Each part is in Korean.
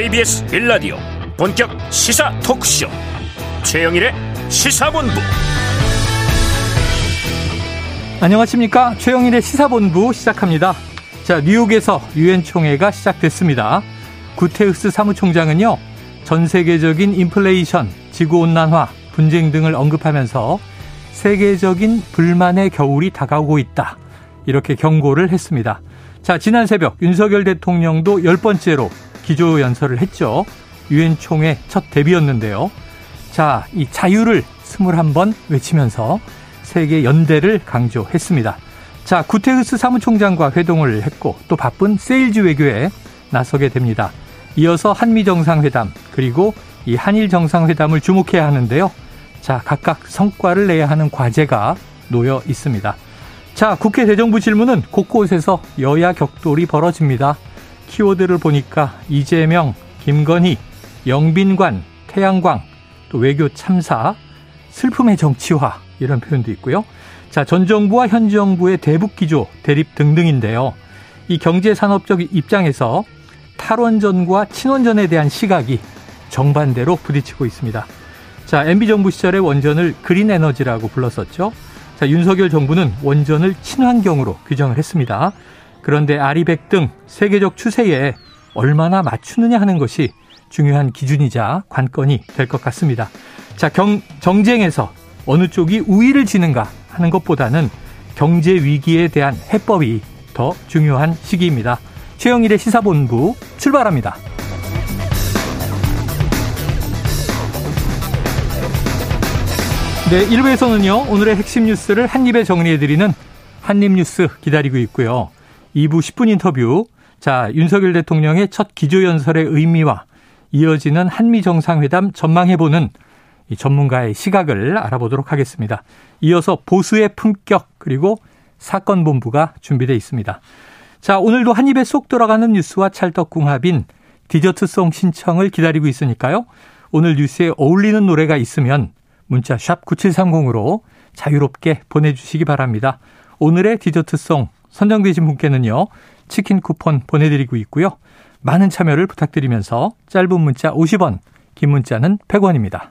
KBS 1라디오 본격 시사 토크쇼. 최영일의 시사본부. 안녕하십니까? 최영일의 시사본부 시작합니다. 자 뉴욕에서 유엔 총회가 시작됐습니다. 구테우스 사무총장은요 전 세계적인 인플레이션 지구 온난화 분쟁 등을 언급하면서 세계적인 불만의 겨울이 다가오고 있다. 이렇게 경고를 했습니다. 자 지난 새벽 윤석열 대통령도 열 번째로 기조 연설을 했죠. 유엔 총회 첫 데뷔였는데요. 자, 이 자유를 21번 외치면서 세계 연대를 강조했습니다. 자, 구테흐스 사무총장과 회동을 했고 또 바쁜 세일즈 외교에 나서게 됩니다. 이어서 한미 정상회담 그리고 이 한일 정상회담을 주목해야 하는데요. 자, 각각 성과를 내야 하는 과제가 놓여 있습니다. 자, 국회 대정부 질문은 곳곳에서 여야 격돌이 벌어집니다. 키워드를 보니까 이재명, 김건희, 영빈관, 태양광, 또 외교 참사, 슬픔의 정치화 이런 표현도 있고요. 자, 전 정부와 현 정부의 대북 기조, 대립 등등인데요. 이 경제 산업적 입장에서 탈원전과 친원전에 대한 시각이 정반대로 부딪히고 있습니다. 자, MB 정부 시절에 원전을 그린 에너지라고 불렀었죠. 자, 윤석열 정부는 원전을 친환경으로 규정을 했습니다. 그런데 아리백 등 세계적 추세에 얼마나 맞추느냐 하는 것이 중요한 기준이자 관건이 될 것 같습니다. 자, 경, 정쟁에서 어느 쪽이 우위를 지는가 하는 것보다는 경제 위기에 대한 해법이 더 중요한 시기입니다. 최영일의 시사본부 출발합니다. 네, 1부에서는요, 오늘의 핵심 뉴스를 한입에 정리해드리는 한입뉴스 기다리고 있고요. 2부 10분 인터뷰. 자, 윤석열 대통령의 첫 기조연설의 의미와 이어지는 한미 정상회담 전망해보는 이 전문가의 시각을 알아보도록 하겠습니다. 이어서 보수의 품격 그리고 사건 본부가 준비되어 있습니다. 자, 오늘도 한 입에 쏙 들어가는 뉴스와 찰떡궁합인 디저트송 신청을 기다리고 있으니까요. 오늘 뉴스에 어울리는 노래가 있으면 문자 샵 9730으로 자유롭게 보내주시기 바랍니다. 오늘의 디저트송 선정되신 분께는요, 치킨 쿠폰 보내드리고 있고요. 많은 참여를 부탁드리면서 짧은 문자 50원, 긴 문자는 100원입니다.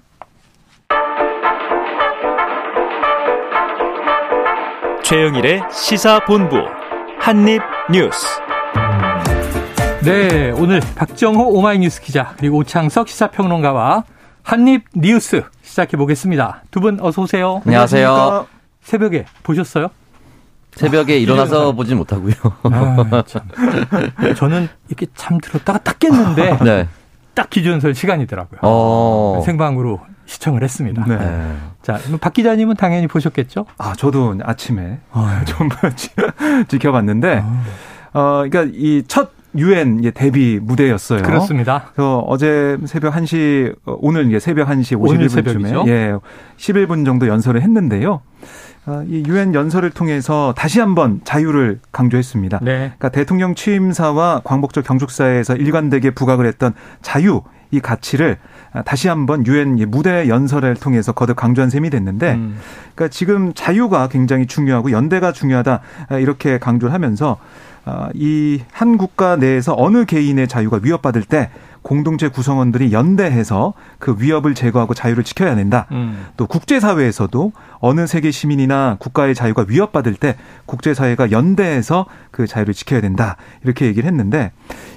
최영일의 시사본부 한입뉴스. 네, 오늘 박정호 오마이뉴스 기자 그리고 오창석 시사평론가와 한입 뉴스 시작해 보겠습니다. 두 분 어서 오세요. 안녕하세요. 새벽에 보셨어요? 새벽에 아, 일어나서 보진 못하고요. 아, 저는 이렇게 잠 들었다가 딱 깼는데 네. 딱 기준설 시간이더라고요. 어. 생방으로 시청을 했습니다. 네. 네. 자, 박 기자님은 당연히 보셨겠죠? 아, 저도 아침에 어. 좀 지켜봤는데, 어, 어 그러니까 이 첫 유엔 데뷔 무대였어요. 그렇습니다. 그래서 어제 새벽 1시, 오늘 이제 새벽 1시 51분쯤에 예, 11분 정도 연설을 했는데요. 어, 이 유엔 연설을 통해서 다시 한번 자유를 강조했습니다. 네. 그러니까 대통령 취임사와 광복절 경축사에서 일관되게 부각을 했던 자유 이 가치를 다시 한번 유엔 무대 연설을 통해서 거듭 강조한 셈이 됐는데, 음. 그러니까 지금 자유가 굉장히 중요하고 연대가 중요하다 이렇게 강조를 하면서 어, 이 한 국가 내에서 어느 개인의 자유가 위협받을 때 공동체 구성원들이 연대해서 그 위협을 제거하고 자유를 지켜야 된다. 음. 또 국제사회에서도 어느 세계 시민이나 국가의 자유가 위협받을 때 국제사회가 연대해서 그 자유를 지켜야 된다. 이렇게 얘기를 했는데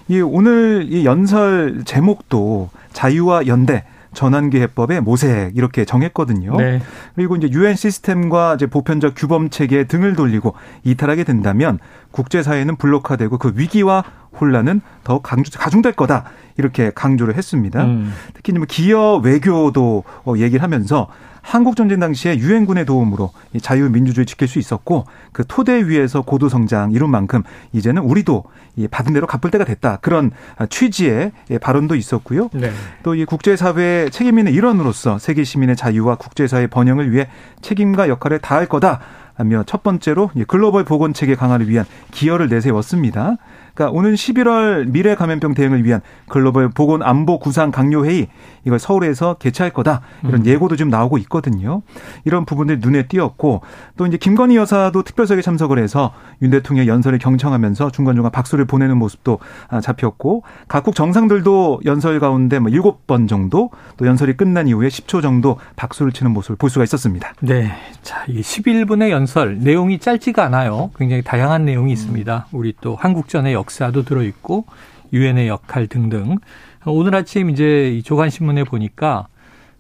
이 오늘 이 연설 제목도 자유와 연대 전환기 해법의 모색 이렇게 정했거든요. 네. 그리고 이제 유엔 시스템과 이제 보편적 규범 체계에 등을 돌리고 이탈하게 된다면 국제사회는 블록화되고 그 위기와 혼란은 더 강조, 가중될 거다. 이렇게 강조를 했습니다. 음. 특히 뭐 기업 외교도 어, 얘기를 하면서 한국 전쟁 당시에 유엔군의 도움으로 자유민주주의 지킬 수 있었고 그 토대 위에서 고도 성장 이룬 만큼 이제는 우리도 받은 대로 갚을 때가 됐다 그런 취지의 발언도 있었고요. 네. 또이 국제사회 책임 있는 일원으로서 세계 시민의 자유와 국제사회 번영을 위해 책임과 역할을 다할 거다. 하며 첫 번째로 글로벌 보건 체계 강화를 위한 기여를 내세웠습니다. 그러니까 오는 11월 미래 감염병 대응을 위한 글로벌 보건 안보 구상 강요 회의 이걸 서울에서 개최할 거다 이런 음. 예고도 좀 나오고 있거든요. 이런 부분들 눈에 띄었고 또 이제 김건희 여사도 특별석에 참석을 해서 윤 대통령 연설을 경청하면서 중간중간 박수를 보내는 모습도 아, 잡혔고 각국 정상들도 연설 가운데 뭐 7번 정도 또 연설이 끝난 이후에 10초 정도 박수를 치는 모습을 볼 수가 있었습니다. 네. 자, 이게 11분의 연설 내용이 짧지가 않아요. 굉장히 다양한 내용이 있습니다. 우리 또 한국전의 역 사도 들어있고 유엔의 역할 등등. 오늘 아침 이제 이 조간 신문에 보니까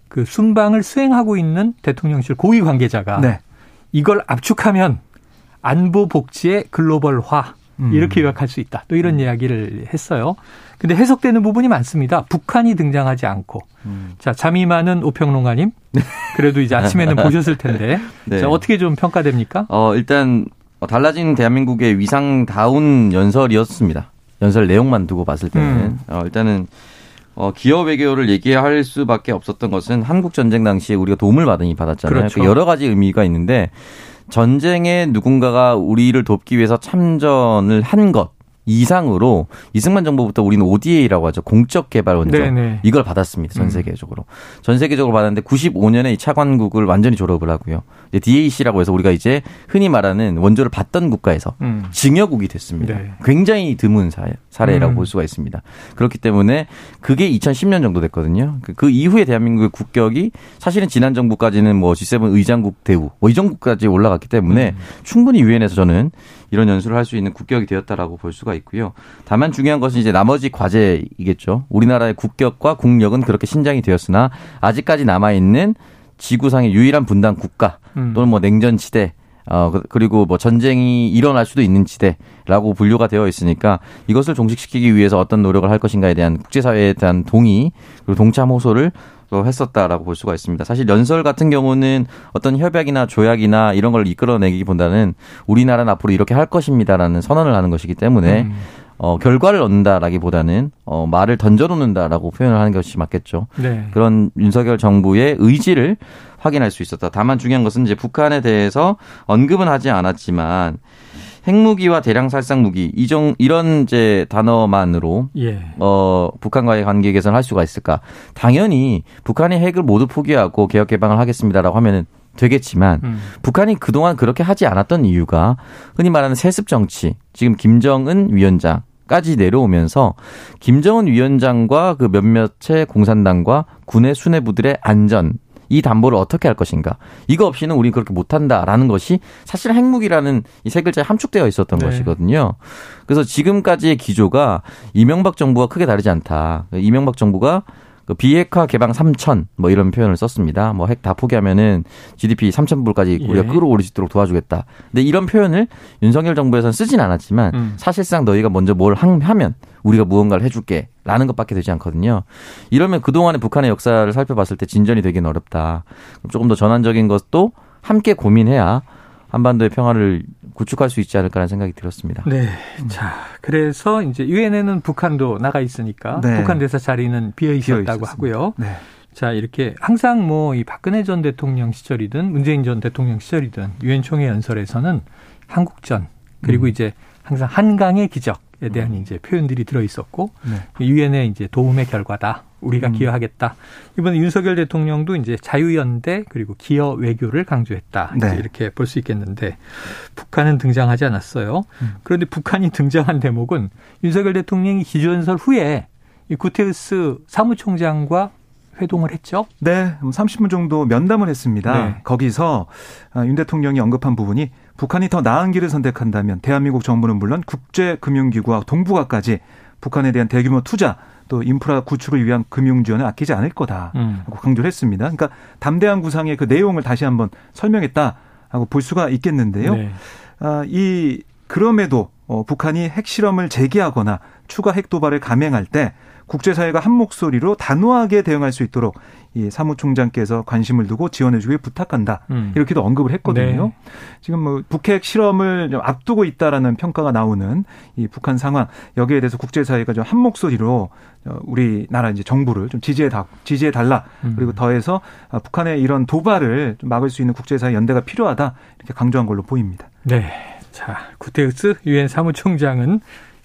그 순방을 수행하고 있는 대통령실 고위 관계자가 네. 이걸 압축하면 안보 복지의 글로벌화 음. 이렇게 요약할 수 있다. 또 이런 음. 이야기를 했어요. 근데 해석되는 부분이 많습니다. 북한이 등장하지 않고. 음. 자, 잠이 많은 오평론가님. 그래도 이제 아침에는 보셨을 텐데. 네. 자, 어떻게 좀 평가됩니까? 어, 일단 달라진 대한민국의 위상다운 연설이었습니다. 연설 내용만 두고 봤을 때는 음. 어, 일단은 어, 기업 외교를 얘기할 수밖에 없었던 것은 한국 전쟁 당시에 우리가 도움을 받으니 받았잖아요. 그렇죠. 그 여러 가지 의미가 있는데 전쟁에 누군가가 우리를 돕기 위해서 참전을 한 것. 이상으로 이승만 정부부터 우리는 ODA라고 하죠. 공적 개발 원정. 네네. 이걸 받았습니다. 전 음. 세계적으로. 음. 전 세계적으로 받았는데 95년에 이 차관국을 완전히 졸업을 하고요. 이제 DAC라고 해서 우리가 이제 흔히 말하는 원조를 받던 국가에서 음. 증여국이 됐습니다. 네. 굉장히 드문 사례라고 음. 볼 수가 있습니다. 그렇기 때문에 그게 2010년 정도 됐거든요. 그, 그 이후에 대한민국의 국격이 사실은 지난 정부까지는 뭐 G7 의장국 대우 뭐 이 정도까지 올라갔기 때문에 음. 충분히 유엔에서 저는 이런 연수를 할 수 있는 국격이 되었다라고 볼 수가 있고요. 다만 중요한 것은 이제 나머지 과제이겠죠. 우리나라의 국격과 국력은 그렇게 신장이 되었으나 아직까지 남아 있는 지구상의 유일한 분단 국가 음. 또는 뭐 냉전 지대 어 그, 그리고 뭐 전쟁이 일어날 수도 있는 지대라고 분류가 되어 있으니까 이것을 종식시키기 위해서 어떤 노력을 할 것인가에 대한 국제사회에 대한 동의 그리고 동참 호소를 또 했었다라고 볼 수가 있습니다. 사실 연설 같은 경우는 어떤 협약이나 조약이나 이런 걸 이끌어내기보다는 우리나라는 앞으로 이렇게 할 것입니다라는 선언을 하는 것이기 때문에 음. 어, 결과를 얻는다라기보다는 어, 말을 던져놓는다라고 표현을 하는 것이 맞겠죠. 네. 그런 윤석열 정부의 의지를 확인할 수 있었다. 다만 중요한 것은 이제 북한에 대해서 언급은 하지 않았지만 핵무기와 대량 살상 무기 이종 이런 이제 단어만으로 예. 어 북한과의 관계 개선을 할 수가 있을까? 당연히 북한이 핵을 모두 포기하고 개혁 개방을 하겠습니다라고 하면은 되겠지만 음. 북한이 그동안 그렇게 하지 않았던 이유가 흔히 말하는 세습 정치 지금 김정은 위원장 까지 내려오면서 김정은 위원장과 그 몇몇의 공산당과 군의 수뇌부들의 안전 이 담보를 어떻게 할 것인가. 이거 없이는 우리 그렇게 못한다라는 것이 사실 핵무기라는 이 세 글자에 함축되어 있었던 네. 것이거든요. 그래서 지금까지의 기조가 이명박 정부와 크게 다르지 않다. 이명박 정부가 그 비핵화 개방 3천 뭐 이런 표현을 썼습니다. 뭐 핵 다 포기하면은 GDP 3천 불까지 우리가 예. 끌어올릴 수 있도록 도와주겠다. 근데 이런 표현을 윤석열 정부에서는 쓰진 않았지만 음. 사실상 너희가 먼저 뭘 하면 우리가 무언가를 해줄게. 라는 것밖에 되지 않거든요. 이러면 그동안의 북한의 역사를 살펴봤을 때 진전이 되기는 어렵다. 조금 더 전환적인 것도 함께 고민해야 한반도의 평화를 구축할 수 있지 않을까라는 생각이 들었습니다. 네. 자, 그래서 이제 유엔에는 북한도 나가 있으니까 네. 북한 대사 자리는 비어 있었다고 하고요. 네. 자, 이렇게 항상 뭐 이 박근혜 전 대통령 시절이든 문재인 전 대통령 시절이든 유엔 총회 연설에서는 한국전 그리고 음. 이제 항상 한강의 기적에 대한 음. 이제 표현들이 들어 있었고 네. 유엔의 이제 도움의 결과다. 우리가 음. 기여하겠다. 이번에 윤석열 대통령도 이제 자유연대 그리고 기여 외교를 강조했다. 네. 이렇게 볼 수 있겠는데 북한은 등장하지 않았어요. 음. 그런데 북한이 등장한 대목은 윤석열 대통령이 기조연설 후에 이 구테우스 사무총장과 회동을 했죠? 네, 30분 정도 면담을 했습니다. 네. 거기서 아, 윤 대통령이 언급한 부분이 북한이 더 나은 길을 선택한다면 대한민국 정부는 물론 국제금융기구와 동북아까지 북한에 대한 대규모 투자 또 인프라 구축을 위한 금융 지원을 아끼지 않을 거다라고 음. 강조를 했습니다. 그러니까 담대한 구상의 그 내용을 다시 한번 설명했다 하고 볼 수가 있겠는데요. 네. 아, 이 그럼에도 어, 북한이 핵실험을 재개하거나 추가 핵 도발을 감행할 때 국제사회가 한 목소리로 단호하게 대응할 수 있도록 이 사무총장께서 관심을 두고 지원해주길 부탁한다. 음. 이렇게도 언급을 했거든요. 네. 지금 뭐 북핵 실험을 앞두고 있다라는 평가가 나오는 이 북한 상황 여기에 대해서 국제사회가 좀 한 목소리로 어, 우리나라 이제 정부를 좀 지지해 다 지지해 달라. 음. 그리고 더해서 아, 북한의 이런 도발을 좀 막을 수 있는 국제사회 연대가 필요하다 이렇게 강조한 걸로 보입니다. 네. 자, 구테우스 유엔 사무총장은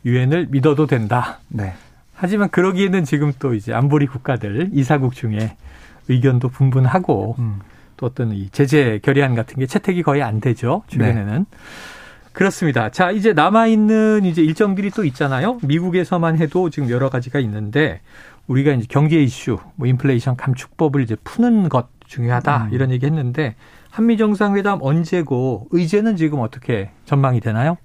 유엔을 믿어도 된다. 네. 하지만 그러기에는 지금 또 이제 안보리 국가들 이사국 중에 의견도 분분하고 음. 또 어떤 이 제재 결의안 같은 게 채택이 거의 안 되죠. 주변에는. 네. 그렇습니다. 자, 이제 남아 있는 이제 일정들이 또 있잖아요. 미국에서만 해도 지금 여러 가지가 있는데 우리가 이제 경제 이슈, 뭐 인플레이션 감축법을 이제 푸는 것 중요하다 음. 이런 얘기 했는데 한미 정상회담 언제고 의제는 지금 어떻게 전망이 되나요?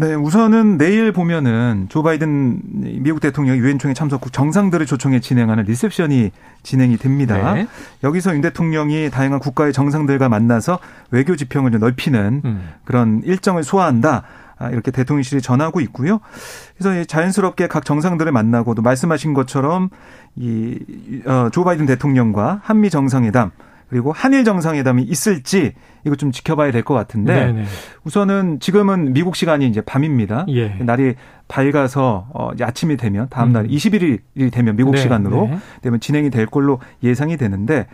네, 우선은 내일 보면은 조 바이든 미국 대통령 유엔 총회 참석 국 정상들을 초청해 진행하는 리셉션이 진행이 됩니다. 네. 여기서 윤 대통령이 다양한 국가의 정상들과 만나서 외교 지평을 넓히는 음. 그런 일정을 소화한다. 아, 이렇게 대통령실이 전하고 있고요. 그래서 자연스럽게 각 정상들을 만나고도 말씀하신 것처럼 이조 어, 바이든 대통령과 한미 정상회담 그리고 한일 정상회담이 있을지 이거 좀 지켜봐야 될 것 같은데 네네. 우선은 지금은 미국 시간이 이제 밤입니다. 예. 날이 밝아서 어 이제 아침이 되면 다음 날 음. 21일이 되면 미국 네. 시간으로 네. 되면 진행이 될 걸로 예상이 되는데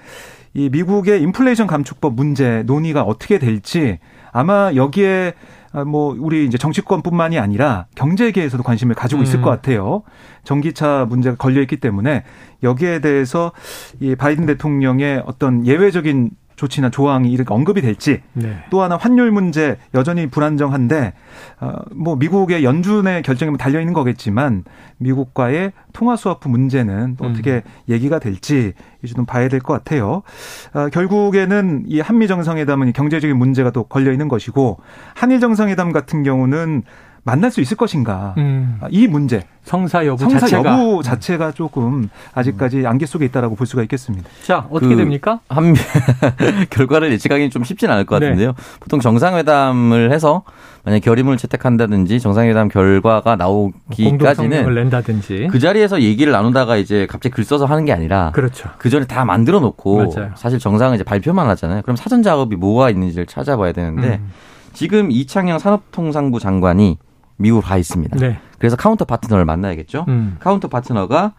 이 미국의 인플레이션 감축법 문제 논의가 어떻게 될지 아마 여기에 아, 뭐 우리 이제 정치권뿐만이 아니라 경제계에서도 관심을 가지고 있을 음. 것 같아요. 전기차 문제가 걸려 있기 때문에 여기에 대해서 이 바이든 대통령의 어떤 예외적인 조치나 조항이 이렇게 언급이 될지 네. 또 하나 환율 문제 여전히 불안정한데 어 뭐 미국의 연준의 결정에 달려 있는 거겠지만 미국과의 통화 스와프 문제는 또 어떻게 음. 얘기가 될지 이제 좀 봐야 될 것 같아요. 어, 결국에는 이 한미 정상회담은 경제적인 문제가 또 걸려 있는 것이고 한일 정상회담 같은 경우는 만날 수 있을 것인가 음. 이 문제 성사 여부 성사 자체가. 여부 자체가 조금 아직까지 안개 속에 있다라고 볼 수가 있겠습니다. 자 어떻게 그 됩니까? 한 결과를 예측하기는 좀 쉽지는 않을 것 네. 같은데요. 네. 보통 정상회담을 해서 만약 결의문을 채택한다든지 정상회담 결과가 나오기까지는 낸다든지 그 자리에서 얘기를 나누다가 이제 갑자기 글 써서 하는 게 아니라 그렇죠. 그 전에 다 만들어 놓고 사실 정상은 이제 발표만 하잖아요. 그럼 사전 작업이 뭐가 있는지를 찾아봐야 되는데 음. 지금 이창영 산업통상부 장관이 미국 가 있습니다. 네. 그래서 카운터 파트너를 만나야겠죠. 음. 카운터 파트너가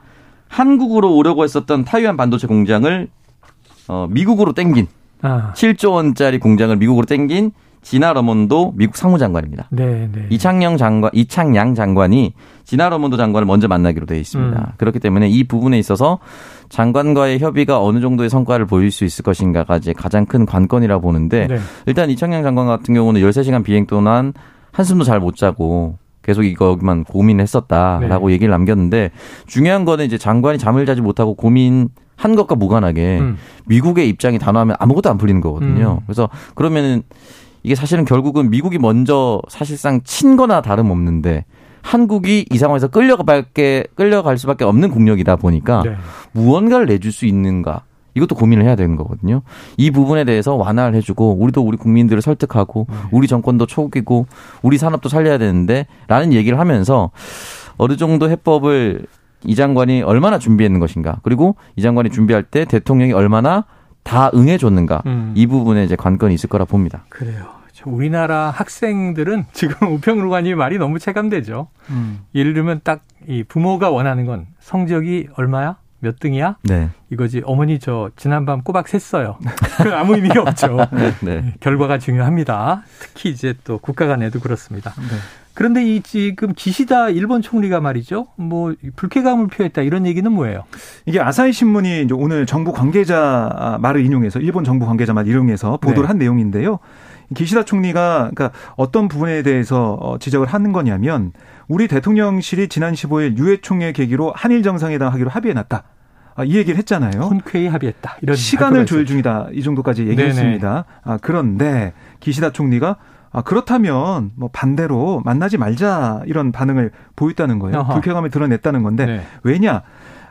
한국으로 오려고 했었던 타이완 반도체 공장을 어, 미국으로 땡긴 아. 7조 원짜리 공장을 미국으로 땡긴 지나 러몬도 미국 상무장관입니다. 네, 네. 이창영 장관, 이창양 장관이 지나 러몬도 장관을 먼저 만나기로 되어 있습니다. 음. 그렇기 때문에 이 부분에 있어서 장관과의 협의가 어느 정도의 성과를 보일 수 있을 것인가가 이제 가장 큰 관건이라 보는데 네. 일단 이창양 장관 같은 경우는 13시간 비행 동안 한숨도 잘 못 자고 계속 이거만 고민했었다라고 네. 얘기를 남겼는데 중요한 거는 이제 장관이 잠을 자지 못하고 고민 한 것과 무관하게 음. 미국의 입장이 단호하면 아무것도 안 풀리는 거거든요. 음. 그래서 그러면은 이게 사실은 결국은 미국이 먼저 사실상 친 거나 다름없는데 한국이 이 상황에서 끌려가게 끌려갈 수밖에 없는 국력이다 보니까 네. 무언가를 내줄 수 있는가 이것도 고민을 해야 되는 거거든요. 이 부분에 대해서 완화를 해주고 우리도 우리 국민들을 설득하고 네. 우리 정권도 초기고 우리 산업도 살려야 되는데 라는 얘기를 하면서 어느 정도 해법을 이 장관이 얼마나 준비했는 것인가 그리고 이 장관이 준비할 때 대통령이 얼마나 다 응해줬는가 음. 이 부분에 이제 관건이 있을 거라 봅니다. 그래요. 우리나라 학생들은 지금 우평루관님 말이 너무 체감되죠. 음. 예를 들면 딱 이 부모가 원하는 건 성적이 얼마야? 몇 등이야? 네. 이거지. 어머니 저 지난밤 꼬박 샜어요. 그 아무 의미가 없죠. 네. 네. 결과가 중요합니다. 특히 이제 또 국가 간에도 그렇습니다. 네. 그런데 이 지금 기시다 일본 총리가 말이죠. 뭐 불쾌감을 표했다 이런 얘기는 뭐예요? 이게 아사히 신문이 이제 오늘 정부 관계자 말을 인용해서 일본 정부 관계자 말 인용해서 보도를 네. 한 내용인데요. 기시다 총리가 그러니까 어떤 부분에 대해서 어, 지적을 하는 거냐면 우리 대통령실이 지난 15일 유해 총회 계기로 한일 정상회담 하기로 합의해놨다. 아, 이 얘기를 했잖아요. 흔쾌히 합의했다. 이런 시간을 조율 중이다. 이 정도까지 얘기했습니다. 아, 그런데 기시다 총리가 아, 그렇다면 뭐 반대로 만나지 말자 이런 반응을 보였다는 거예요. 어허. 불쾌감을 드러냈다는 건데 네. 왜냐?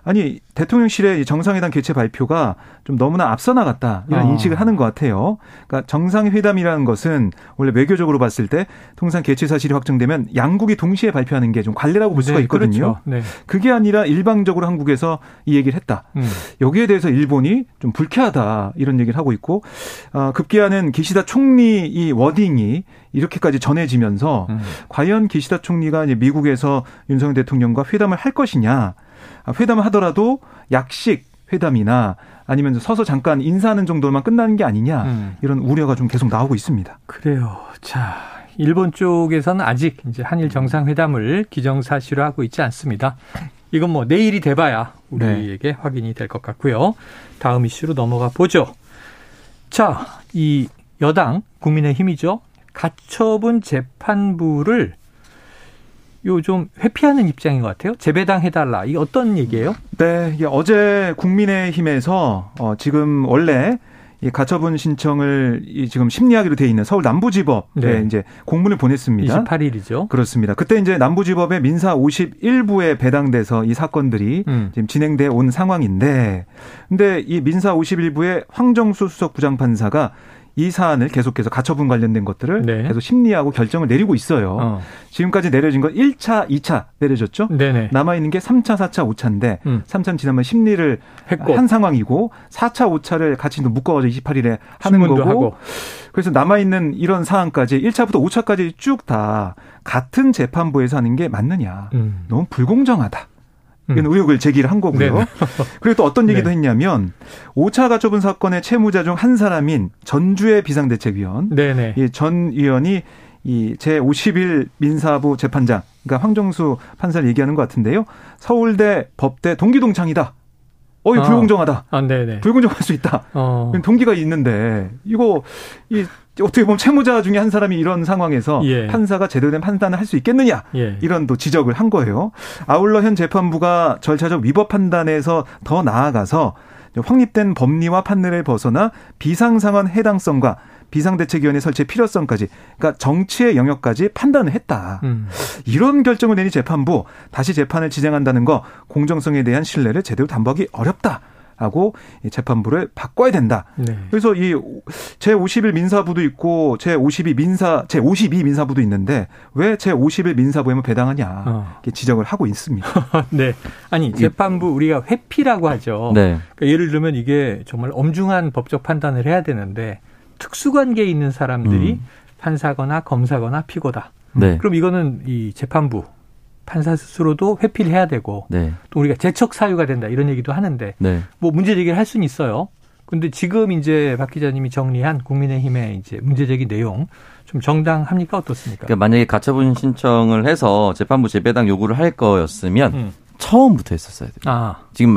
아니 대통령실의 정상회담 개최 발표가 좀 너무나 앞서 나갔다 이런 어. 인식을 하는 것 같아요. 그러니까 정상회담이라는 것은 원래 외교적으로 봤을 때 통상 개최 사실이 확정되면 양국이 동시에 발표하는 게 좀 관례라고 볼 수가 네, 있거든요. 그렇죠. 네. 그게 아니라 일방적으로 한국에서 이 얘기를 했다. 음. 여기에 대해서 일본이 좀 불쾌하다 이런 얘기를 하고 있고 어, 급기야는 기시다 총리 이 워딩이 이렇게까지 전해지면서 음. 과연 기시다 총리가 이제 미국에서 윤석열 대통령과 회담을 할 것이냐 회담을 하더라도 약식 회담이나 아니면 서서 잠깐 인사하는 정도만 끝나는 게 아니냐 음. 이런 우려가 좀 계속 나오고 있습니다. 그래요. 자, 일본 쪽에서는 아직 이제 한일 정상회담을 기정사실화하고 있지 않습니다. 이건 뭐 내일이 돼봐야 우리에게 네. 확인이 될 것 같고요. 다음 이슈로 넘어가 보죠. 자, 이 여당 국민의힘이죠. 가처분 재판부를 요 좀 회피하는 입장인 것 같아요. 재배당 해달라. 이 어떤 얘기예요? 네, 어제 국민의힘에서 어, 지금 원래 이 가처분 신청을 이 지금 심리하기로 돼 있는 서울 남부지법에 네. 이제 공문을 보냈습니다. 28일이죠. 그렇습니다. 그때 이제 남부지법의 민사 51부에 배당돼서 이 사건들이 음. 지금 진행돼 온 상황인데 근데 이 민사 51부의 황정수 수석 부장판사가 이 사안을 계속해서 가처분 관련된 것들을 네. 계속 심리하고 결정을 내리고 있어요. 어. 지금까지 내려진 건 1차, 2차 내려졌죠. 네네. 남아 있는 게 3차, 4차, 5차인데 음. 3차는 지난번 심리를 했고. 한 상황이고 4차, 5차를 같이 묶어가지고 28일에 하는 거고. 하고. 그래서 남아 있는 이런 사안까지 1차부터 5차까지 쭉 다 같은 재판부에서 하는 게 맞느냐. 음. 너무 불공정하다. 이런 음. 의혹을 제기를 한 거고요. 그리고 또 어떤 얘기도 네. 했냐면 5차 가처분 사건의 채무자 중 한 사람인 전주의 비상대책위원 이전 의원이 이 제 51 민사부 재판장 그러니까 황정수 판사를 얘기하는 것 같은데요. 서울대 법대 동기동창이다. 어이 아. 불공정하다. 아, 네네. 불공정할 수 있다. 어. 동기가 있는데 이거 이 어떻게 보면 채무자 중에 한 사람이 이런 상황에서 예. 판사가 제대로 된 판단을 할 수 있겠느냐 예. 이런 또 지적을 한 거예요. 아울러 현 재판부가 절차적 위법 판단에서 더 나아가서 확립된 법리와 판례를 벗어나 비상상황 해당성과 비상대책위원회 설치의 필요성까지, 그러니까 정치의 영역까지 판단을 했다. 음. 이런 결정을 내니 재판부 다시 재판을 진행한다는 거 공정성에 대한 신뢰를 제대로 담보하기 어렵다. 하고 재판부를 바꿔야 된다. 네. 그래서 이 제 51 민사부도 있고 제 52 민사 제 52 민사부도 있는데 왜 제 51 민사부에만 배당하냐 어. 지적을 하고 있습니다. 네. 아니 재판부 우리가 회피라고 하죠. 네. 그러니까 예를 들면 이게 정말 엄중한 법적 판단을 해야 되는데 특수관계에 있는 사람들이 음. 판사거나 검사거나 피고다. 네. 그럼 이거는 이 재판부 판사 스스로도 회피를 해야 되고 네. 또 우리가 재척 사유가 된다 이런 얘기도 하는데 네. 뭐 문제 제기를 할 수는 있어요. 근데 지금 이제 박 기자님이 정리한 국민의힘의 이제 문제 제기 내용 좀 정당합니까 어떻습니까? 그러니까 만약에 가처분 신청을 해서 재판부 재배당 요구를 할 거였으면 음. 처음부터 했었어야 돼요. 아. 지금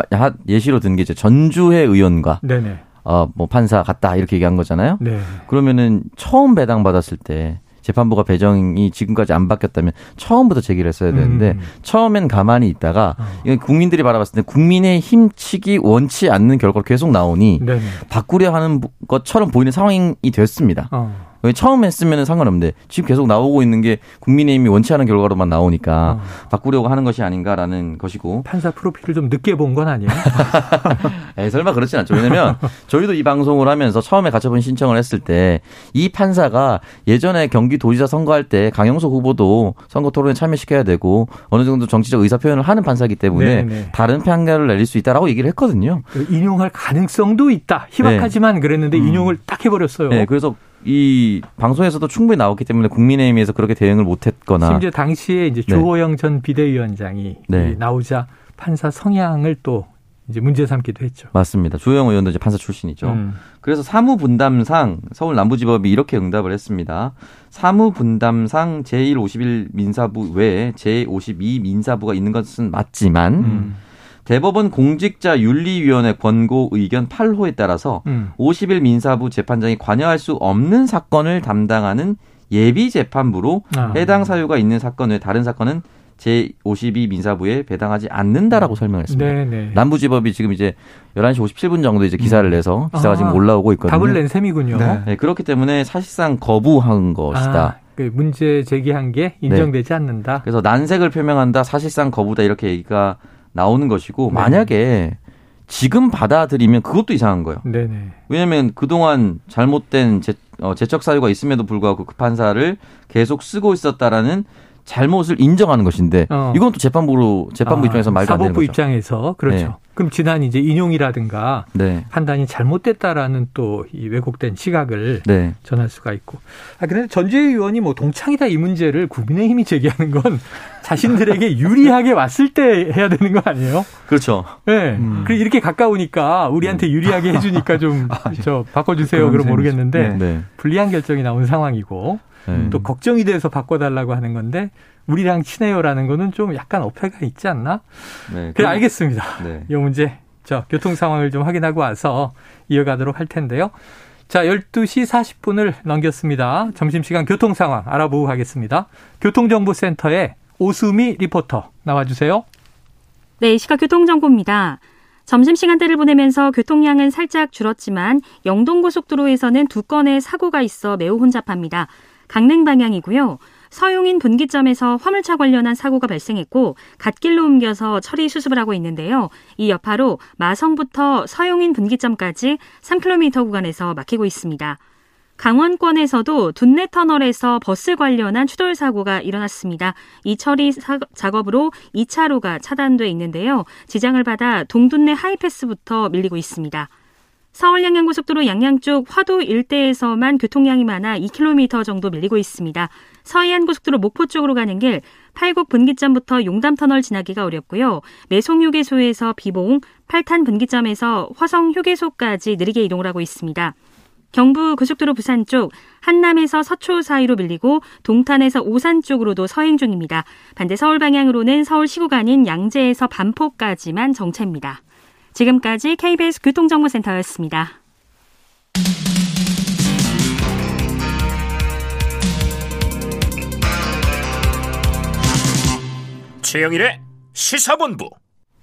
예시로 든 게 이제 전주회 의원과 네네. 어 뭐 판사 같다 이렇게 얘기한 거잖아요. 네. 그러면은 처음 배당 받았을 때 재판부가 배정이 지금까지 안 바뀌었다면 처음부터 제기를 했어야 되는데 음. 처음엔 가만히 있다가 어. 이건 국민들이 바라봤을 때 국민의 힘치기 원치 않는 결과로 계속 나오니 네네. 바꾸려 하는 것처럼 보이는 상황이 됐습니다. 어. 처음 했으면 상관없는데 지금 계속 나오고 있는 게 국민의힘이 원치 않은 결과로만 나오니까 어. 바꾸려고 하는 것이 아닌가라는 것이고 판사 프로필을 좀 늦게 본 건 아니에요? 에이, 설마 그렇진 않죠. 왜냐면 저희도 이 방송을 하면서 처음에 가처분 신청을 했을 때 이 판사가 예전에 경기도지사 선거할 때 강영석 후보도 선거 토론에 참여시켜야 되고 어느 정도 정치적 의사 표현을 하는 판사이기 때문에 네네. 네. 다른 판결을 내릴 수 있다라고 얘기를 했거든요. 인용할 가능성도 있다. 희박하지만 네. 그랬는데 음. 인용을 딱 해버렸어요. 네, 그래서 이 방송에서도 충분히 나왔기 때문에 국민의힘에서 그렇게 대응을 못했거나 심지어 당시에 이제 네. 조호영 네. 전 비대위원장이 네. 나오자 판사 성향을 또 이제 문제 삼기도 했죠. 맞습니다. 조호영 의원도 이제 판사 출신이죠. 음. 그래서 사무 분담상 서울 남부지법이 이렇게 응답을 했습니다. 사무 분담상 제1 51 민사부 외에 제52 민사부가 있는 것은 맞지만 음. 대법원 공직자 윤리위원회 권고 의견 8호에 따라서 음. 50일 민사부 재판장이 관여할 수 없는 사건을 담당하는 예비 재판부로 아. 해당 사유가 있는 사건 외 다른 사건은 제52 민사부에 배당하지 않는다라고 설명했습니다. 네네. 네. 남부지법이 지금 이제 11시 57분 정도 이제 기사를 음. 내서 기사가 아, 지금 올라오고 있거든요. 답을 낸 셈이군요. 네. 네, 그렇기 때문에 사실상 거부한 것이다. 아, 그 문제 제기한 게 인정되지 네. 않는다. 그래서 난색을 표명한다, 사실상 거부다 이렇게 얘기가 나오는 것이고 네. 만약에 지금 받아들이면 그것도 이상한 거예요. 네네. 왜냐하면 그동안 잘못된 제, 어, 재척 사유가 있음에도 불구하고 그 판사를 계속 쓰고 있었다라는 잘못을 인정하는 것인데 어. 이건 또 재판부로 재판부 아, 입장에서 말도 안 되는 거죠. 사법부 입장에서 그렇죠. 네. 그럼 지난 이제 인용이라든가 네. 판단이 잘못됐다라는 또 이 왜곡된 시각을 네. 전할 수가 있고. 아 그런데 전주의 의원이 뭐 동창이다 이 문제를 국민의힘이 제기하는 건 자신들에게 유리하게 왔을 때 해야 되는 거 아니에요? 그렇죠. 네. 음. 그리고 이렇게 가까우니까 우리한테 음. 유리하게 해주니까 좀저 아, 예. 바꿔주세요. 그럼 모르겠는데 네. 불리한 결정이 나온 상황이고. 네. 또 걱정이 돼서 바꿔달라고 하는 건데 우리랑 친해요라는 거는 좀 약간 어폐가 있지 않나? 네. 그래 알겠습니다. 네. 이 문제 저 교통 상황을 좀 확인하고 와서 이어가도록 할 텐데요. 자, 12시 40분을 넘겼습니다. 점심시간 교통 상황 알아보고 가겠습니다. 교통정보센터에 오수미 리포터 나와주세요. 네, 시각 교통정보입니다. 점심시간대를 보내면서 교통량은 살짝 줄었지만 영동고속도로에서는 두 건의 사고가 있어 매우 혼잡합니다. 강릉 방향이고요. 서용인 분기점에서 화물차 관련한 사고가 발생했고 갓길로 옮겨서 처리 수습을 하고 있는데요. 이 여파로 마성부터 서용인 분기점까지 3km 구간에서 막히고 있습니다. 강원권에서도 둔내 터널에서 버스 관련한 추돌 사고가 일어났습니다. 이 처리 사, 작업으로 2차로가 차단돼 있는데요. 지장을 받아 동둔내 하이패스부터 밀리고 있습니다. 서울 양양고속도로 양양 쪽 화도 일대에서만 교통량이 많아 2km 정도 밀리고 있습니다. 서해안 고속도로 목포 쪽으로 가는 길 팔곡 분기점부터 용담 터널 지나기가 어렵고요. 매송 휴게소에서 비봉, 팔탄 분기점에서 화성 휴게소까지 느리게 이동을 하고 있습니다. 경부 고속도로 부산 쪽 한남에서 서초 사이로 밀리고 동탄에서 오산 쪽으로도 서행 중입니다. 반대 서울 방향으로는 서울 시구간인 양재에서 반포까지만 정체입니다. 지금까지 KBS 교통정보센터였습니다. 최영일의 시사본부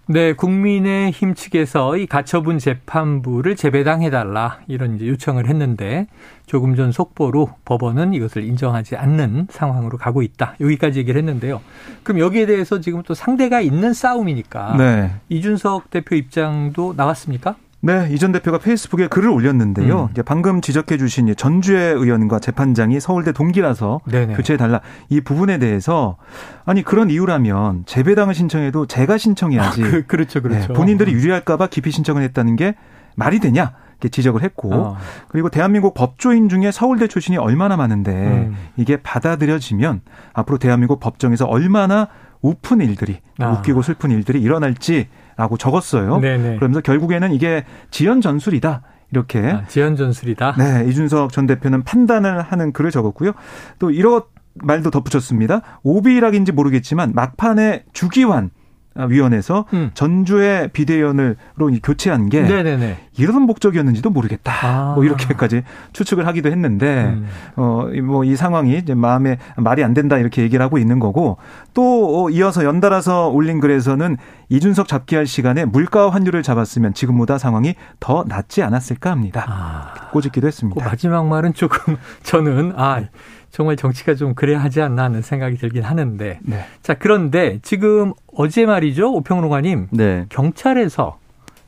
네, 국민의힘 측에서 이 가처분 재판부를 재배당해달라 이런 이제 요청을 했는데 조금 전 속보로 법원은 이것을 인정하지 않는 상황으로 가고 있다. 여기까지 얘기를 했는데요. 그럼 여기에 대해서 지금 또 상대가 있는 싸움이니까 네. 이준석 대표 입장도 나왔습니까? 네, 이 전 대표가 페이스북에 글을 올렸는데요. 음. 이제 방금 지적해 주신 전주의 의원과 재판장이 서울대 동기라서 교체해 달라. 이 부분에 대해서 아니 그런 이유라면 재배당을 신청해도 제가 신청해야지. 아, 그, 렇죠 그렇죠. 네, 본인들이 유리할까 봐 기피 신청을 했다는 게 말이 되냐? 이렇게 지적을 했고 어. 그리고 대한민국 법조인 중에 서울대 출신이 얼마나 많은데 음. 이게 받아들여지면 앞으로 대한민국 법정에서 얼마나 우픈 일들이 아. 웃기고 슬픈 일들이 일어날지 라고 적었어요. 네네. 그러면서 결국에는 이게 지연 전술이다. 이렇게 아, 지연 전술이다. 네, 이준석 전 대표는 판단을 하는 글을 적었고요. 또 이런 말도 덧붙였습니다. 오비락인지 모르겠지만 막판에 주기환 위원회에서 음. 전주의 비대위원으로 교체한 게 네네네. 이런 목적이었는지도 모르겠다. 아. 뭐 이렇게까지 추측을 하기도 했는데 음. 어뭐 이 상황이 이제 마음에 말이 안 된다 이렇게 얘기를 하고 있는 거고 또 이어서 연달아서 올린 글에서는 이준석 잡기할 시간에 물가 환율을 잡았으면 지금보다 상황이 더 낫지 않았을까 합니다. 아. 꼬집기도 했습니다. 그 마지막 말은 조금 저는 아 정말 정치가 좀 그래야 하지 않나 하는 생각이 들긴 하는데. 네. 자, 그런데 지금 어제 말이죠. 오평론가님. 네. 경찰에서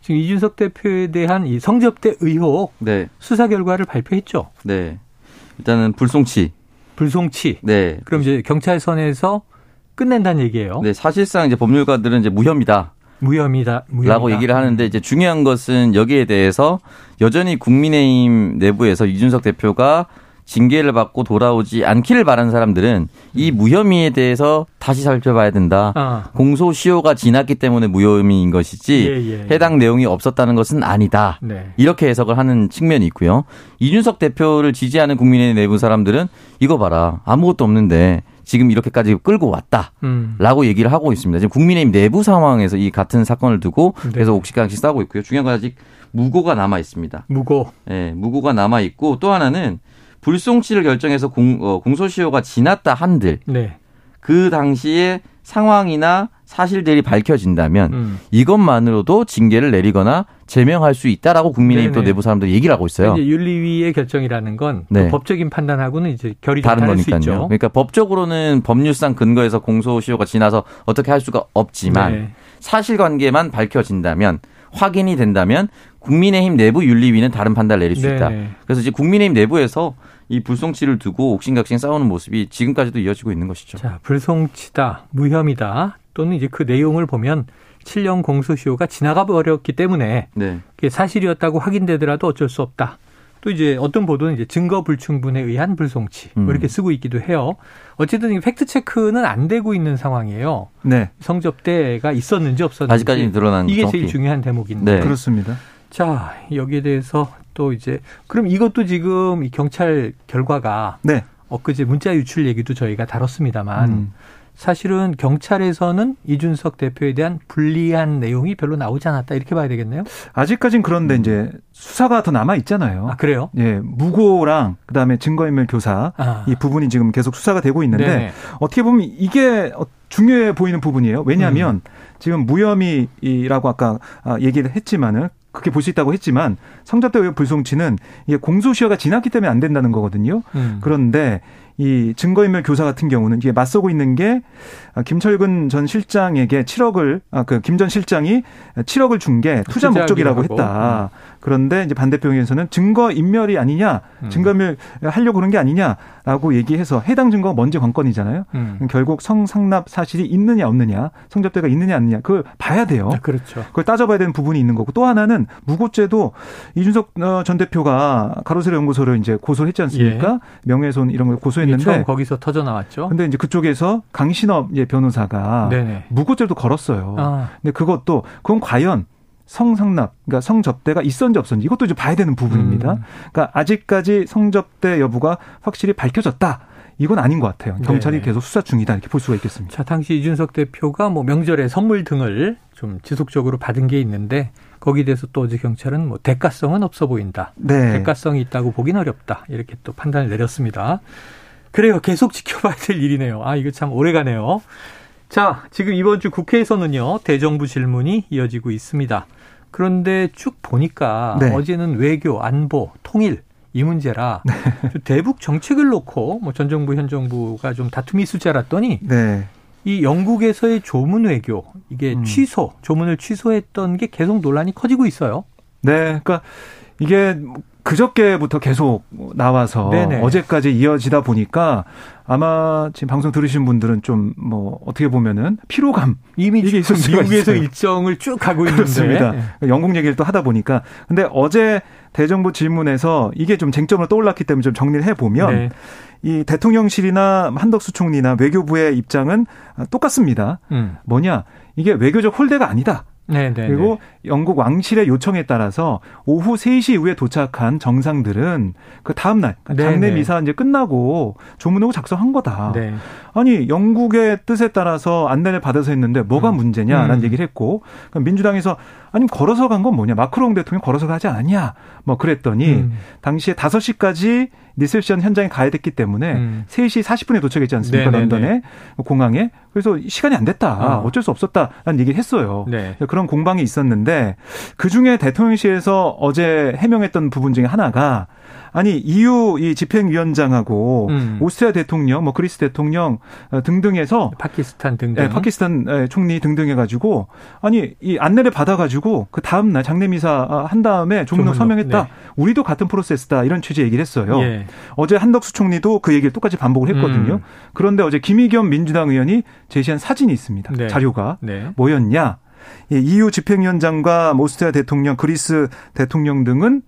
지금 이준석 대표에 대한 이 성접대 의혹 네. 수사 결과를 발표했죠. 네. 일단은 불송치. 불송치. 네. 그럼 이제 경찰 선에서 끝낸다는 얘기예요. 네, 사실상 이제 법률가들은 이제 무혐의다. 무혐의다. 무혐의다. 라고 얘기를 하는데 이제 중요한 것은 여기에 대해서 여전히 국민의힘 내부에서 이준석 대표가 징계를 받고 돌아오지 않기를 바라는 사람들은 이 음. 무혐의에 대해서 다시 살펴봐야 된다. 아. 공소시효가 지났기 때문에 무혐의인 것이지 예, 예, 예. 해당 내용이 없었다는 것은 아니다. 네. 이렇게 해석을 하는 측면이 있고요. 이준석 대표를 지지하는 국민의 내부 사람들은 이거 봐라 아무것도 없는데 지금 이렇게까지 끌고 왔다라고 음. 얘기를 하고 있습니다. 지금 국민의힘 내부 상황에서 이 같은 사건을 두고 네. 계속 옥시강씩 싸우고 있고요. 중요한 건 아직 무고가 남아 있습니다. 무고. 예, 무고가 남아 있고 또 하나는 불송치를 결정해서 공, 어, 공소시효가 지났다 한들 네. 그 당시에 상황이나 사실들이 밝혀진다면 음. 이것만으로도 징계를 내리거나 제명할 수 있다라고 국민의힘 또 내부 사람들이 얘기를 하고 있어요. 윤리위의 결정이라는 건 네. 법적인 판단하고는 이제 결이 다른 거니까요. 그러니까 법적으로는 법률상 근거에서 공소시효가 지나서 어떻게 할 수가 없지만 네. 사실관계만 밝혀진다면 확인이 된다면 국민의힘 내부 윤리위는 다른 판단을 내릴 수 네. 있다. 그래서 이제 국민의힘 내부에서 이 불송치를 두고 옥신각신 싸우는 모습이 지금까지도 이어지고 있는 것이죠. 자, 불송치다, 무혐의다 또는 이제 그 내용을 보면 7년 공소시효가 지나가 버렸기 때문에 네. 그게 사실이었다고 확인되더라도 어쩔 수 없다. 또 이제 어떤 보도는 이제 증거 불충분에 의한 불송치 뭐 음. 이렇게 쓰고 있기도 해요. 어쨌든 팩트 체크는 안 되고 있는 상황이에요. 네. 성접대가 있었는지 없었는지 아직까지 드러난 이게 제일 중요한 대목인데. 네. 그렇습니다. 자 여기에 대해서 또 이제 그럼 이것도 지금 이 경찰 결과가 네. 엊그제 문자 유출 얘기도 저희가 다뤘습니다만 음. 사실은 경찰에서는 이준석 대표에 대한 불리한 내용이 별로 나오지 않았다 이렇게 봐야 되겠네요. 아직까진 그런데 음. 이제 수사가 더 남아 있잖아요. 아 그래요? 예, 무고랑 그다음에 증거인멸 교사 아. 이 부분이 지금 계속 수사가 되고 있는데 네네. 어떻게 보면 이게 중요해 보이는 부분이에요. 왜냐하면 음. 지금 무혐의라고 아까 아, 얘기를 했지만은 그렇게 볼 수 있다고 했지만 성접대 의혹 불송치는 이게 공소시효가 지났기 때문에 안 된다는 거거든요. 음. 그런데 이 증거인멸 교사 같은 경우는 이게 맞서고 있는 게 김철근 전 실장에게 7억을 아 그 김 전 실장이 7억을 준 게 투자 목적이라고 했다. 음. 그런데 이제 반대표에서는 증거 인멸이 아니냐, 음. 증거 인멸 하려고 그런 게 아니냐라고 얘기해서 해당 증거가 먼저 관건이잖아요. 음. 결국 성상납 사실이 있느냐 없느냐, 성접대가 있느냐 없느냐 그걸 봐야 돼요. 아, 그렇죠. 그걸 따져봐야 되는 부분이 있는 거고 또 하나는 무고죄도 이준석 어, 전 대표가 가로세로 연구소를 이제 고소를 했지 않습니까? 예. 명예훼손 이런 걸 고소했 는데 처음 거기서 터져 나왔죠. 근데 이제 그쪽에서 강신업 변호사가 네네. 무고죄도 걸었어요. 아. 근데 그것도 그건 과연 성상납, 그러니까 성접대가 있었는지 없었는지 이것도 이제 봐야 되는 부분입니다. 음. 그러니까 아직까지 성접대 여부가 확실히 밝혀졌다. 이건 아닌 것 같아요. 경찰이 네. 계속 수사 중이다 이렇게 볼 수가 있겠습니다. 자, 당시 이준석 대표가 뭐 명절에 선물 등을 좀 지속적으로 받은 게 있는데 거기에 대해서 또 어제 경찰은 뭐 대가성은 없어 보인다. 네. 대가성이 있다고 보긴 어렵다. 이렇게 또 판단을 내렸습니다. 그래요. 계속 지켜봐야 될 일이네요. 아, 이거 참 오래 가네요. 자, 지금 이번 주 국회에서는요, 대정부 질문이 이어지고 있습니다. 그런데 쭉 보니까 네. 어제는 외교, 안보, 통일 이 문제라 네. 대북 정책을 놓고 뭐 전 정부 현 정부가 좀 다툼이 있을 줄 알았더니 네. 이 영국에서의 조문 외교 이게 음. 취소 조문을 취소했던 게 계속 논란이 커지고 있어요. 네, 그러니까 이게 그저께부터 계속 나와서 네네. 어제까지 이어지다 보니까 아마 지금 방송 들으신 분들은 좀 뭐 어떻게 보면은 피로감 이미 이게 있을 미국에서 있어요. 일정을 쭉 가고 있는데 그렇습니다. 네. 영국 얘기를 또 하다 보니까 근데 어제 대정부 질문에서 이게 좀 쟁점으로 떠올랐기 때문에 좀 정리를 해 보면 네. 이 대통령실이나 한덕수 총리나 외교부의 입장은 똑같습니다. 음. 뭐냐 이게 외교적 홀대가 아니다. 네네 네, 그리고 네. 영국 왕실의 요청에 따라서 오후 3시 이후에 도착한 정상들은 그 다음 날 그러니까 네, 장례 미사 이제 끝나고 조문하고 작성한 거다. 네. 아니 영국의 뜻에 따라서 안내를 받아서 했는데 뭐가 음. 문제냐라는 음. 얘기를 했고 민주당에서 아니 걸어서 간 건 뭐냐 마크롱 대통령 걸어서 가지 않냐 뭐 그랬더니 음. 당시에 5시까지 리셉션 현장에 가야 됐기 때문에 음. 3시 40분에 도착했지 않습니까? 네네네. 런던에 공항에. 그래서 시간이 안 됐다. 어. 어쩔 수 없었다라는 얘기를 했어요. 네. 그런 공방이 있었는데 그중에 대통령실에서 어제 해명했던 부분 중에 하나가 아니 EU 이 집행위원장하고 음. 오스트리아 대통령, 뭐 그리스 대통령 어, 등등해서 파키스탄 등등, 네, 파키스탄 총리 등등 해가지고 아니 이 안내를 받아가지고 그 다음 날 장례 미사 아, 한 다음에 조문을 서명했다. 네. 우리도 같은 프로세스다 이런 취지 얘기를 했어요. 예. 어제 한덕수 총리도 그 얘기를 똑같이 반복을 했거든요. 음. 그런데 어제 김의겸 민주당 의원이 제시한 사진이 있습니다. 네. 자료가 네. 뭐였냐? EU 집행위원장과 오스트리아 대통령, 그리스 대통령 등은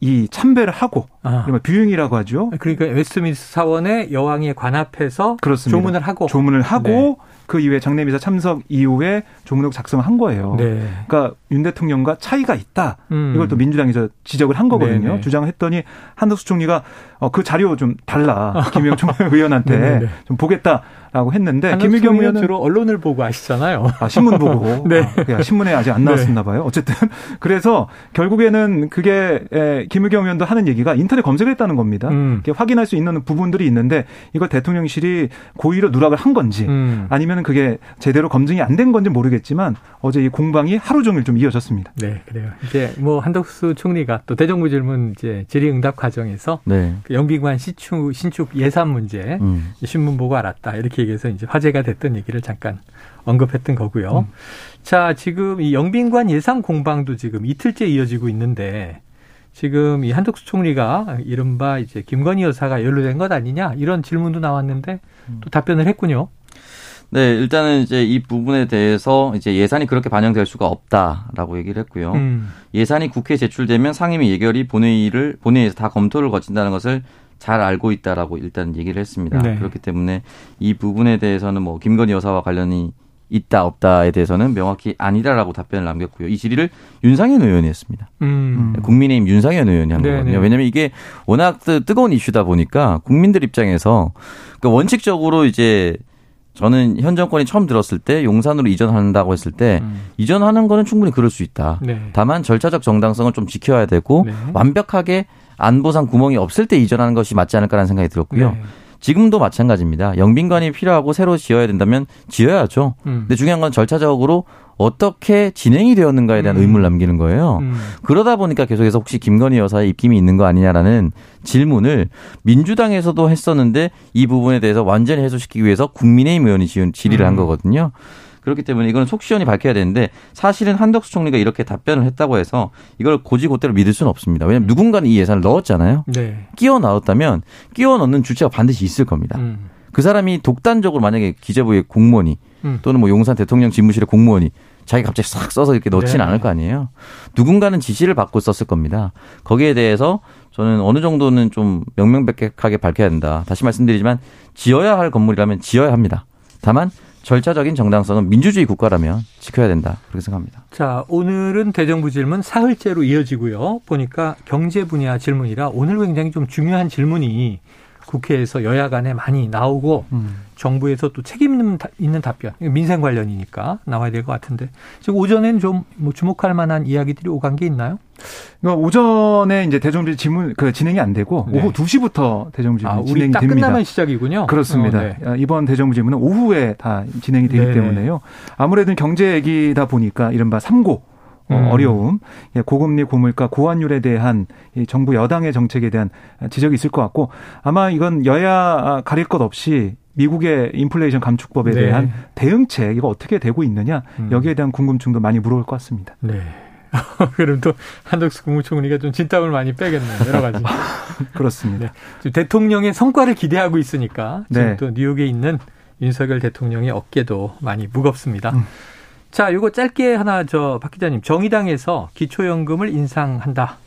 이 참배를 하고 아. viewing이라고 하죠. 그러니까 웨스트민스터 사원의 여왕의 관 앞에서 그렇습니다. 조문을 하고 조문을 하고 네. 그 이후에 장례미사 참석 이후에 조문록 작성한 거예요. 네. 그러니까 윤 대통령과 차이가 있다. 음. 이걸 또 민주당에서 지적을 한 거거든요. 네네. 네. 주장을 했더니 한덕수 총리가 어, 그 자료 좀 달라. 김영 총 의원한테 네, 네. 좀 보겠다. 라고 했는데 김의겸 의원은 주로 언론을 보고 아시잖아요. 아, 신문 보고. 네. 아, 신문에 아직 안 나왔었나 봐요. 어쨌든 그래서 결국에는 그게 에, 김의겸 의원도 하는 얘기가 인터넷 검색을 했다는 겁니다. 음. 확인할 수 있는 부분들이 있는데 이걸 대통령실이 고의로 누락을 한 건지 음. 아니면 그게 제대로 검증이 안 된 건지 모르겠지만 어제 이 공방이 하루 종일 좀 이어졌습니다. 네, 그래요. 이제 뭐 한덕수 총리가 또 대정부 질문 이제 질의응답 과정에서 네. 그 영빈관 신축 신축 예산 문제 음. 신문 보고 알았다 이렇게 얘기해서 이제 화제가 됐던 얘기를 잠깐 언급했던 거고요. 음. 자, 지금 이 영빈관 예산 공방도 지금 이틀째 이어지고 있는데 지금 이 한덕수 총리가 이른바 이제 김건희 여사가 연루된 것 아니냐 이런 질문도 나왔는데 음. 또 답변을 했군요. 네, 일단은 이제 이 부분에 대해서 이제 예산이 그렇게 반영될 수가 없다라고 얘기를 했고요. 음. 예산이 국회에 제출되면 상임위 예결위 본회의를 본회의에서 다 검토를 거친다는 것을 잘 알고 있다라고 일단 얘기를 했습니다. 네. 그렇기 때문에 이 부분에 대해서는 뭐 김건희 여사와 관련이 있다 없다에 대해서는 명확히 아니다라고 답변을 남겼고요. 이 질의를 윤상현 의원이 했습니다. 음. 국민의힘 윤상현 의원이 한 네네. 거거든요. 왜냐하면 이게 워낙 뜨거운 이슈다 보니까 국민들 입장에서 그러니까 원칙적으로 이제 저는 현 정권이 처음 들었을 때 용산으로 이전한다고 했을 때 음. 이전하는 거는 충분히 그럴 수 있다. 네. 다만 절차적 정당성을 좀 지켜야 되고 네. 완벽하게 안보상 구멍이 없을 때 이전하는 것이 맞지 않을까라는 생각이 들었고요. 네. 지금도 마찬가지입니다. 영빈관이 필요하고 새로 지어야 된다면 지어야죠. 음. 근데 중요한 건 절차적으로 어떻게 진행이 되었는가에 대한 음. 의문을 남기는 거예요. 음. 그러다 보니까 계속해서 혹시 김건희 여사의 입김이 있는 거 아니냐라는 질문을 민주당에서도 했었는데 이 부분에 대해서 완전히 해소시키기 위해서 국민의힘 의원이 지은 질의를 한 음. 거거든요. 그렇기 때문에 이거는 속 시원히 밝혀야 되는데 사실은 한덕수 총리가 이렇게 답변을 했다고 해서 이걸 고지고대로 믿을 수는 없습니다. 왜냐하면 누군가는 이 예산을 넣었잖아요. 네. 끼워 넣었다면 끼워 넣는 주체가 반드시 있을 겁니다. 음. 그 사람이 독단적으로 만약에 기재부의 공무원이 음. 또는 뭐 용산 대통령 집무실의 공무원이 자기 갑자기 싹 써서 이렇게 넣지는 네. 않을 거 아니에요. 누군가는 지시를 받고 썼을 겁니다. 거기에 대해서 저는 어느 정도는 좀 명명백백하게 밝혀야 된다. 다시 말씀드리지만 지어야 할 건물이라면 지어야 합니다. 다만 절차적인 정당성은 민주주의 국가라면 지켜야 된다. 그렇게 생각합니다. 자, 오늘은 대정부 질문 사흘째로 이어지고요. 보니까 경제 분야 질문이라 오늘 굉장히 좀 중요한 질문이 국회에서 여야 간에 많이 나오고 음. 정부에서 또 책임 있는 답변, 민생 관련이니까 나와야 될 것 같은데 지금 오전엔 좀 뭐 주목할 만한 이야기들이 오간 게 있나요? 그러니까 오전에 이제 대정부 질문 그 진행이 안 되고 네. 오후 2시부터 대정부 질문 아, 진행이 됩니다. 끝나면 시작이군요. 그렇습니다. 어, 네. 아, 이번 대정부 질문은 오후에 다 진행이 되기 네 때문에요. 아무래도 경제 얘기다 보니까 이른바 3고 어, 음. 어려움, 예, 고금리, 고물가, 고환율에 대한 정부 여당의 정책에 대한 지적이 있을 것 같고 아마 이건 여야 가릴 것 없이 미국의 인플레이션 감축법에 네. 대한 대응책 이거 어떻게 되고 있느냐 음. 여기에 대한 궁금증도 많이 물어올 것 같습니다. 네. 그럼 또 한덕수 국무총리가 좀 진땀을 많이 빼겠네요. 여러 가지. 그렇습니다. 네. 대통령의 성과를 기대하고 있으니까 지금 네. 또 뉴욕에 있는 윤석열 대통령의 어깨도 많이 무겁습니다. 음. 자, 요거 짧게 하나 저 박 기자님 정의당에서 기초연금을 인상한다.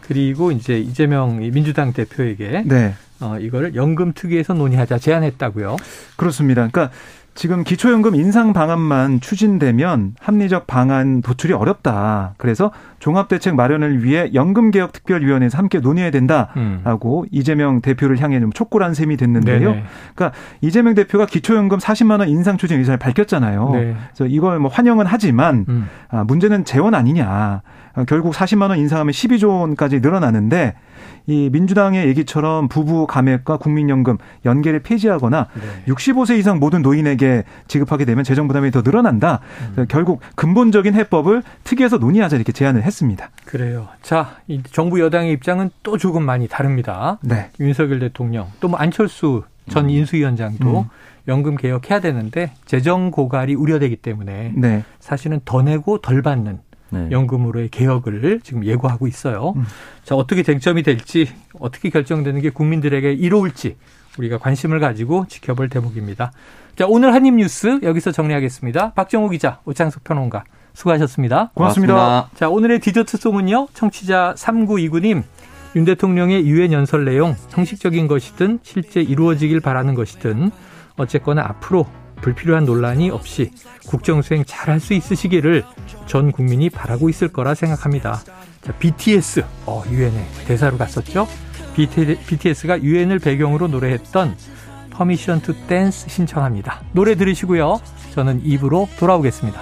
그리고 이제 이재명 민주당 대표에게 네. 어, 이거를 연금 특위에서 논의하자 제안했다고요. 그렇습니다. 그러니까 지금 기초연금 인상 방안만 추진되면 합리적 방안 도출이 어렵다. 그래서 종합대책 마련을 위해 연금개혁특별위원회에서 함께 논의해야 된다라고 음. 이재명 대표를 향해 좀 촉구한 셈이 됐는데요. 네네. 그러니까 이재명 대표가 기초연금 40만 원 인상 추진 의사를 밝혔잖아요. 네. 그래서 이걸 뭐 환영은 하지만 음. 아, 문제는 재원 아니냐. 결국 40만 원 인상하면 12조 원까지 늘어나는데 이 민주당의 얘기처럼 부부 감액과 국민연금 연계를 폐지하거나 네. 65세 이상 모든 노인에게 지급하게 되면 재정 부담이 더 늘어난다. 음. 결국 근본적인 해법을 특위에서 논의하자 이렇게 제안을 했습니다. 그래요. 자, 이 정부 여당의 입장은 또 조금 많이 다릅니다. 네. 윤석열 대통령 또 뭐 안철수 전 음. 인수위원장도 음. 연금 개혁해야 되는데 재정 고갈이 우려되기 때문에 네. 사실은 더 내고 덜 받는 네. 연금으로의 개혁을 지금 예고하고 있어요. 음. 자, 어떻게 쟁점이 될지, 어떻게 결정되는 게 국민들에게 이로울지 우리가 관심을 가지고 지켜볼 대목입니다. 자, 오늘 한입 뉴스 여기서 정리하겠습니다. 박정호 기자, 오창석 평론가 수고하셨습니다. 고맙습니다. 고맙습니다. 자, 오늘의 디저트 송은요. 청취자 3929님. 윤 대통령의 유엔 연설 내용 형식적인 것이든 실제 이루어지길 바라는 것이든 어쨌거나 앞으로 불필요한 논란이 없이 국정 수행 잘할 수 있으시기를 전 국민이 바라고 있을 거라 생각합니다. 자, BTS, 어, 유엔에 대사로 갔었죠? BTS가 유엔을 배경으로 노래했던 Permission to Dance 신청합니다. 노래 들으시고요. 저는 2부로 돌아오겠습니다.